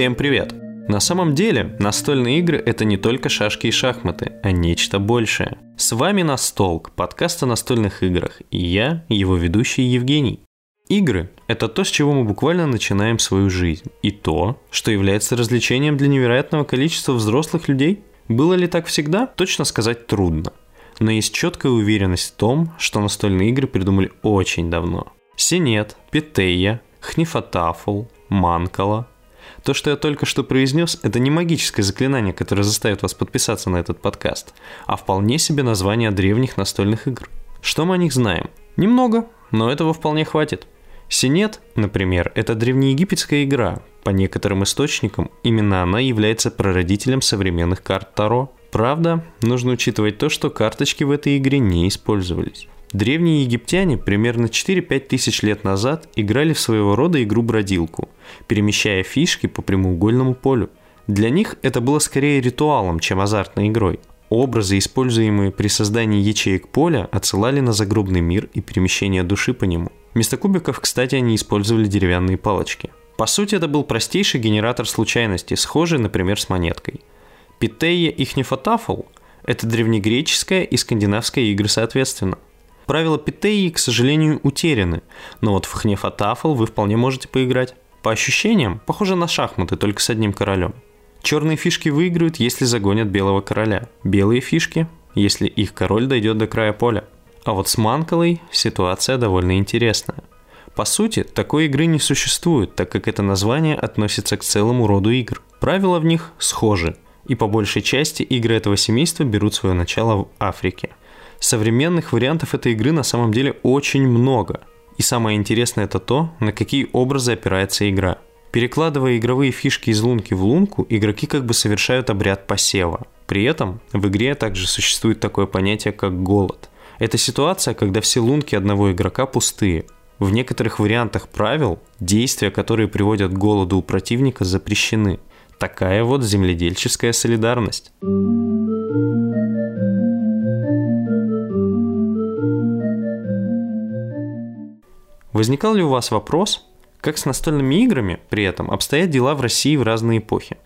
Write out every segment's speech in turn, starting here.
Всем привет! На самом деле, настольные игры – это не только шашки и шахматы, а нечто большее. С вами Настолк, подкаст о настольных играх, и я, его ведущий Евгений. Игры – это то, с чего мы буквально начинаем свою жизнь, и то, что является развлечением для невероятного количества взрослых людей. Было ли так всегда, точно сказать трудно. Но есть четкая уверенность в том, что настольные игры придумали очень давно. Синет, Питея, Хнифатафл, Манкала. То, что я только что произнес, это не магическое заклинание, которое заставит вас подписаться на этот подкаст, а вполне себе название древних настольных игр. Что мы о них знаем? Немного, но этого вполне хватит. Синет, например, это древнеегипетская игра. По некоторым источникам, именно она является прародителем современных карт Таро. Правда, нужно учитывать то, что карточки в этой игре не использовались. Древние египтяне примерно 4-5 тысяч лет назад играли в своего рода игру-бродилку, перемещая фишки по прямоугольному полю. Для них это было скорее ритуалом, чем азартной игрой. Образы, используемые при создании ячеек поля, отсылали на загробный мир и перемещение души по нему. Вместо кубиков, кстати, они использовали деревянные палочки. По сути, это был простейший генератор случайностей, схожий, например, с монеткой. Питея и Хнефатафл – это древнегреческая и скандинавская игры соответственно – Правила Питеи, к сожалению, утеряны, но вот в Хнефатафл вы вполне можете поиграть. По ощущениям, похоже на шахматы, только с одним королем. Черные фишки выиграют, если загонят белого короля. Белые фишки, если их король дойдет до края поля. А вот с Манкалой ситуация довольно интересная. По сути, такой игры не существует, так как это название относится к целому роду игр. Правила в них схожи, и по большей части игры этого семейства берут свое начало в Африке – Современных вариантов этой игры на самом деле очень много. И самое интересное это то, на какие образы опирается игра. Перекладывая игровые фишки из лунки в лунку, игроки как бы совершают обряд посева. При этом в игре также существует такое понятие, как голод. Это ситуация, когда все лунки одного игрока пустые. В некоторых вариантах правил действия, которые приводят к голоду у противника, запрещены. Такая вот земледельческая солидарность. Возникал ли у вас вопрос, как с настольными играми при этом обстоят дела в России в разные эпохи?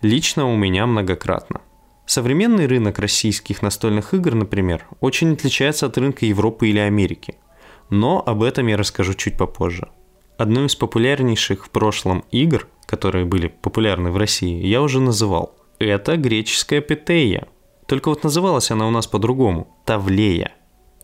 Лично у меня многократно. Современный рынок российских настольных игр, например, очень отличается от рынка Европы или Америки. Но об этом я расскажу чуть попозже. Одну из популярнейших в прошлом игр, которые были популярны в России, я уже называл. Это греческая Петея. Только вот называлась она у нас по-другому – Тавлея.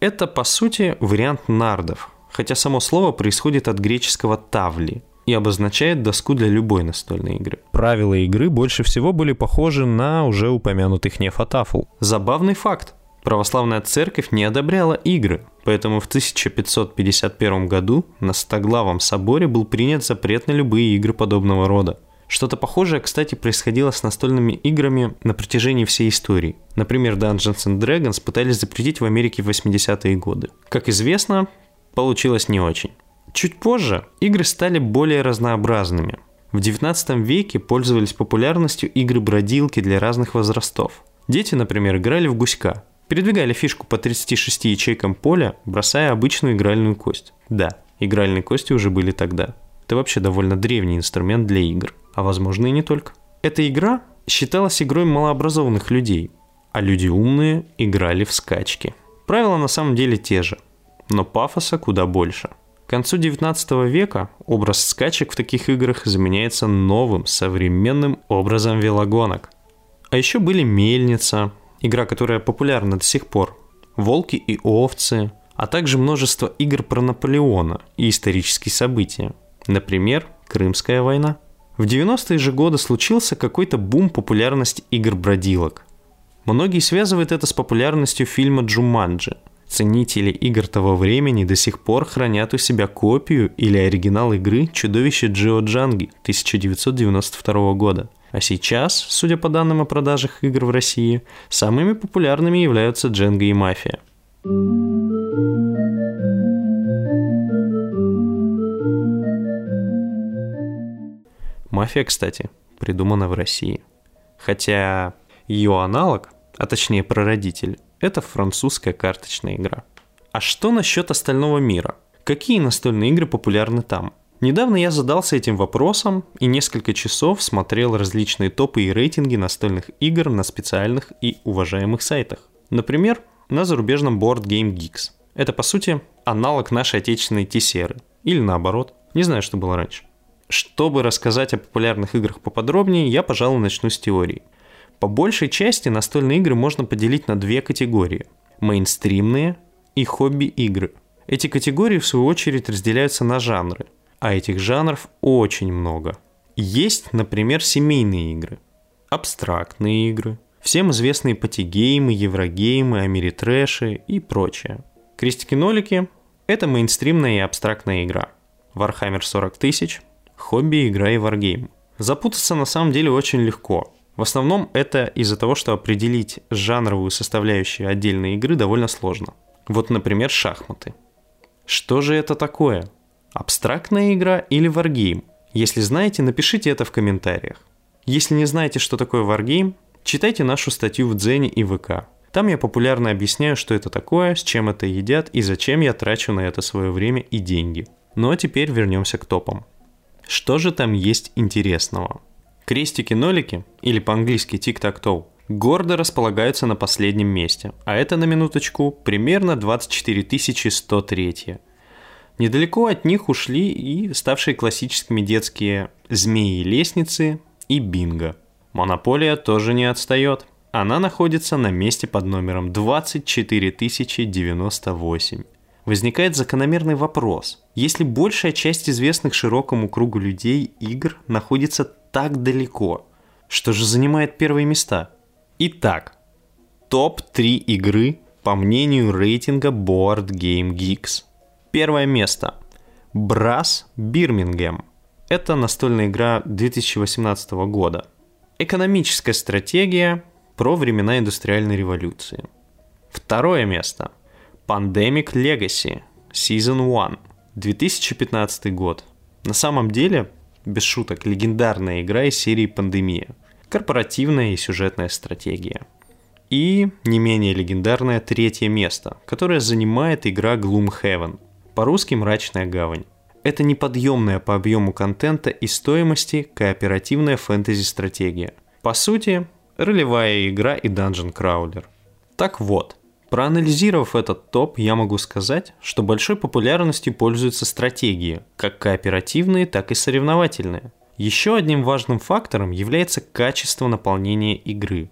Это, по сути, вариант нардов, хотя само слово происходит от греческого «тавли», и обозначает доску для любой настольной игры. Правила игры больше всего были похожи на уже упомянутых нефатафл. Забавный факт. Православная церковь не одобряла игры, поэтому в 1551 году на Стоглавом соборе был принят запрет на любые игры подобного рода. Что-то похожее, кстати, происходило с настольными играми на протяжении всей истории. Например, Dungeons and Dragons пытались запретить в Америке в 80-е годы. Как известно, получилось не очень. Чуть позже игры стали более разнообразными. В 19 веке пользовались популярностью игры-бродилки для разных возрастов. Дети, например, играли в гуська, передвигали фишку по 36 ячейкам поля, бросая обычную игральную кость. Да, игральные кости уже были тогда. Это вообще довольно древний инструмент для игр, а возможно и не только. Эта игра считалась игрой малообразованных людей, а люди умные играли в скачки. Правила на самом деле те же – но пафоса куда больше. К концу 19 века образ скачек в таких играх заменяется новым, современным образом велогонок. А еще были «Мельница», игра, которая популярна до сих пор, «Волки и овцы», а также множество игр про Наполеона и исторические события. Например, Крымская война. В 90-е же годы случился какой-то бум популярности игр-бродилок. Многие связывают это с популярностью фильма «Джуманджи», Ценители игр того времени до сих пор хранят у себя копию или оригинал игры «Чудовище Джио Джанги» 1992 года. А сейчас, судя по данным о продажах игр в России, самыми популярными являются Дженга и Мафия. Мафия, кстати, придумана в России. Хотя ее аналог, а точнее прародитель, это французская карточная игра. А что насчет остального мира? Какие настольные игры популярны там? Недавно я задался этим вопросом и несколько часов смотрел различные топы и рейтинги настольных игр на специальных и уважаемых сайтах. Например, на зарубежном Board Game Geeks. Это, по сути, аналог нашей отечественной Тесеры. Или наоборот. Не знаю, что было раньше. Чтобы рассказать о популярных играх поподробнее, я, пожалуй, начну с теории. По большей части настольные игры можно поделить на две категории. Мейнстримные и хобби-игры. Эти категории, в свою очередь, разделяются на жанры – а этих жанров очень много. Есть, например, семейные игры, абстрактные игры, всем известные патигеймы, еврогеймы, америтрэши и прочее. Крестики-нолики – это мейнстримная и абстрактная игра. Warhammer 40 тысяч – хобби, игра и варгейм. Запутаться на самом деле очень легко. В основном это из-за того, что определить жанровую составляющую отдельной игры довольно сложно. Вот, например, шахматы. Что же это такое? Абстрактная игра или варгейм? Если знаете, напишите это в комментариях. Если не знаете, что такое варгейм, читайте нашу статью в Дзене и ВК. Там я популярно объясняю, что это такое, с чем это едят и зачем я трачу на это свое время и деньги. Ну а теперь вернемся к топам. Что же там есть интересного? Крестики-нолики, или по-английски тик-так-тоу, гордо располагаются на последнем месте, а это на минуточку примерно 24 103 Недалеко от них ушли и ставшие классическими детские «Змеи-лестницы» и «Бинго». Монополия тоже не отстает. Она находится на месте под номером 24098. Возникает закономерный вопрос. Если большая часть известных широкому кругу людей игр находится так далеко, что же занимает первые места? Итак, топ-3 игры по мнению рейтинга Board Game Geeks – Первое место. Брас Бирмингем. Это настольная игра 2018 года. Экономическая стратегия про времена индустриальной революции. Второе место. Pandemic Legacy Season 1. 2015 год. На самом деле, без шуток, легендарная игра из серии «Пандемия». Корпоративная и сюжетная стратегия. И не менее легендарное третье место, которое занимает игра Gloomhaven – по-русски «Мрачная гавань». Это неподъемная по объему контента и стоимости кооперативная фэнтези-стратегия. По сути, ролевая игра и данжен краулер. Так вот, проанализировав этот топ, я могу сказать, что большой популярностью пользуются стратегии, как кооперативные, так и соревновательные. Еще одним важным фактором является качество наполнения игры.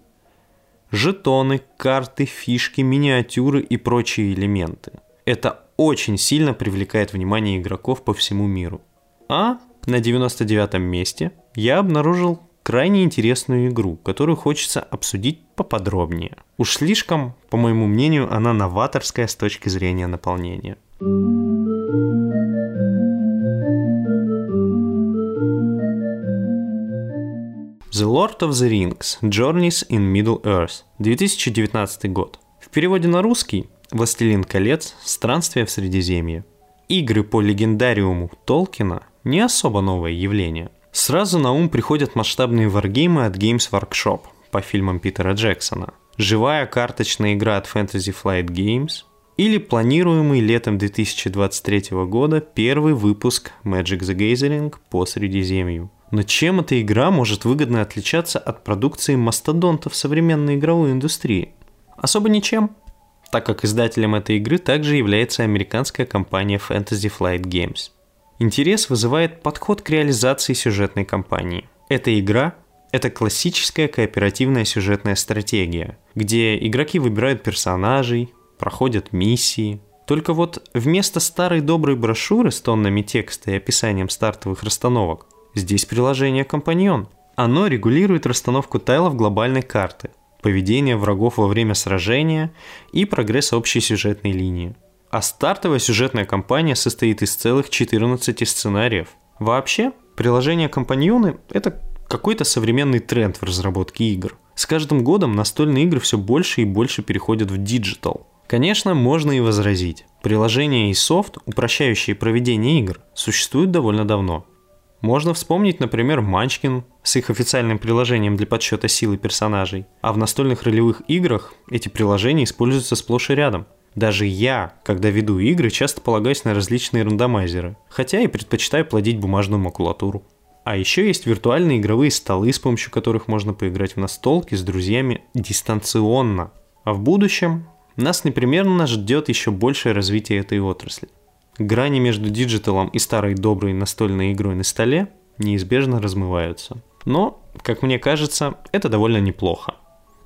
Жетоны, карты, фишки, миниатюры и прочие элементы. Это очень сильно привлекает внимание игроков по всему миру. А на 99 месте я обнаружил крайне интересную игру, которую хочется обсудить поподробнее. Уж слишком, по моему мнению, она новаторская с точки зрения наполнения. The Lord of the Rings Journeys in Middle-earth 2019 год. В переводе на русский «Властелин колец. Странствие в Средиземье». Игры по легендариуму Толкина не особо новое явление. Сразу на ум приходят масштабные варгеймы от Games Workshop по фильмам Питера Джексона, живая карточная игра от Fantasy Flight Games или планируемый летом 2023 года первый выпуск Magic the Gathering по Средиземью. Но чем эта игра может выгодно отличаться от продукции мастодонтов современной игровой индустрии? Особо ничем так как издателем этой игры также является американская компания Fantasy Flight Games. Интерес вызывает подход к реализации сюжетной кампании. Эта игра – это классическая кооперативная сюжетная стратегия, где игроки выбирают персонажей, проходят миссии. Только вот вместо старой доброй брошюры с тоннами текста и описанием стартовых расстановок, здесь приложение «Компаньон». Оно регулирует расстановку тайлов глобальной карты – поведение врагов во время сражения и прогресс общей сюжетной линии. А стартовая сюжетная кампания состоит из целых 14 сценариев. Вообще, приложение «Компаньоны» — это какой-то современный тренд в разработке игр. С каждым годом настольные игры все больше и больше переходят в диджитал. Конечно, можно и возразить. Приложения и софт, упрощающие проведение игр, существуют довольно давно. Можно вспомнить, например, Манчкин с их официальным приложением для подсчета силы персонажей, а в настольных ролевых играх эти приложения используются сплошь и рядом. Даже я, когда веду игры, часто полагаюсь на различные рандомайзеры, хотя и предпочитаю плодить бумажную макулатуру. А еще есть виртуальные игровые столы, с помощью которых можно поиграть в настолки с друзьями дистанционно. А в будущем нас непременно ждет еще большее развитие этой отрасли. Грани между диджиталом и старой доброй настольной игрой на столе неизбежно размываются. Но, как мне кажется, это довольно неплохо.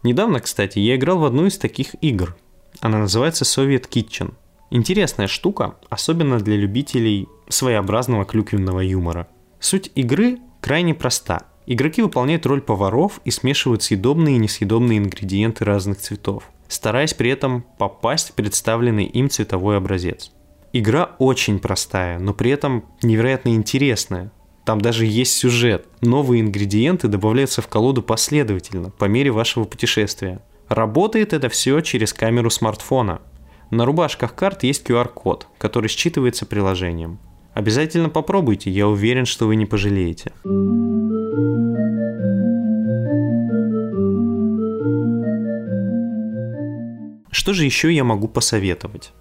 Недавно, кстати, я играл в одну из таких игр. Она называется Soviet Kitchen. Интересная штука, особенно для любителей своеобразного клюквенного юмора – Суть игры крайне проста. Игроки выполняют роль поваров и смешивают съедобные и несъедобные ингредиенты разных цветов, стараясь при этом попасть в представленный им цветовой образец. Игра очень простая, но при этом невероятно интересная. Там даже есть сюжет. Новые ингредиенты добавляются в колоду последовательно, по мере вашего путешествия. Работает это все через камеру смартфона. На рубашках карт есть QR-код, который считывается приложением. Обязательно попробуйте, я уверен, что вы не пожалеете. Что же еще я могу посоветовать?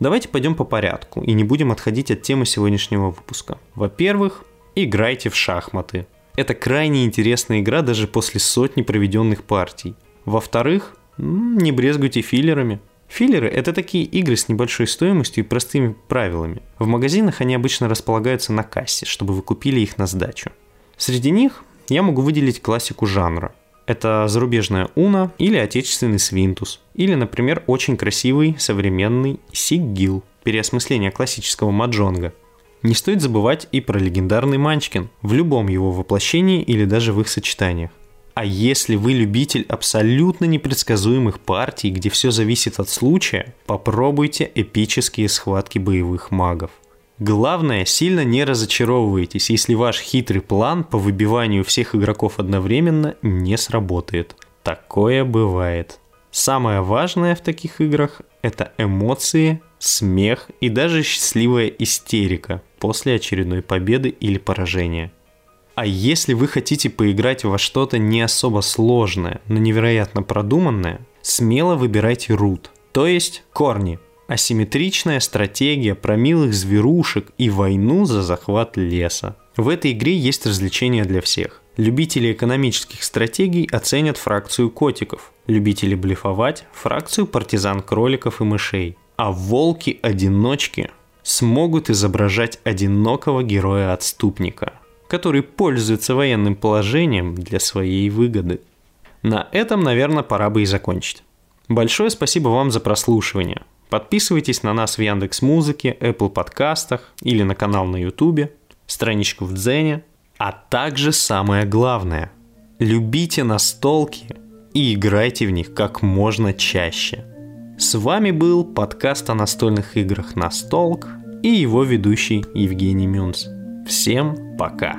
Давайте пойдем по порядку и не будем отходить от темы сегодняшнего выпуска. Во-первых, играйте в шахматы. Это крайне интересная игра даже после сотни проведенных партий. Во-вторых, не брезгуйте филлерами. Филлеры – это такие игры с небольшой стоимостью и простыми правилами. В магазинах они обычно располагаются на кассе, чтобы вы купили их на сдачу. Среди них я могу выделить классику жанра. Это зарубежная Уна или отечественный Свинтус. Или, например, очень красивый современный Сиггил, переосмысление классического маджонга. Не стоит забывать и про легендарный Манчкин в любом его воплощении или даже в их сочетаниях. А если вы любитель абсолютно непредсказуемых партий, где все зависит от случая, попробуйте эпические схватки боевых магов. Главное, сильно не разочаровывайтесь, если ваш хитрый план по выбиванию всех игроков одновременно не сработает. Такое бывает. Самое важное в таких играх – это эмоции, смех и даже счастливая истерика после очередной победы или поражения – а если вы хотите поиграть во что-то не особо сложное, но невероятно продуманное, смело выбирайте рут, то есть корни. Асимметричная стратегия про милых зверушек и войну за захват леса. В этой игре есть развлечения для всех. Любители экономических стратегий оценят фракцию котиков, любители блефовать – фракцию партизан кроликов и мышей. А волки-одиночки смогут изображать одинокого героя-отступника – который пользуется военным положением для своей выгоды. На этом, наверное, пора бы и закончить. Большое спасибо вам за прослушивание. Подписывайтесь на нас в Яндекс Музыке, Apple подкастах или на канал на YouTube, страничку в Дзене, а также самое главное – любите настолки и играйте в них как можно чаще. С вами был подкаст о настольных играх «Настолк» и его ведущий Евгений Мюнц. Всем пока!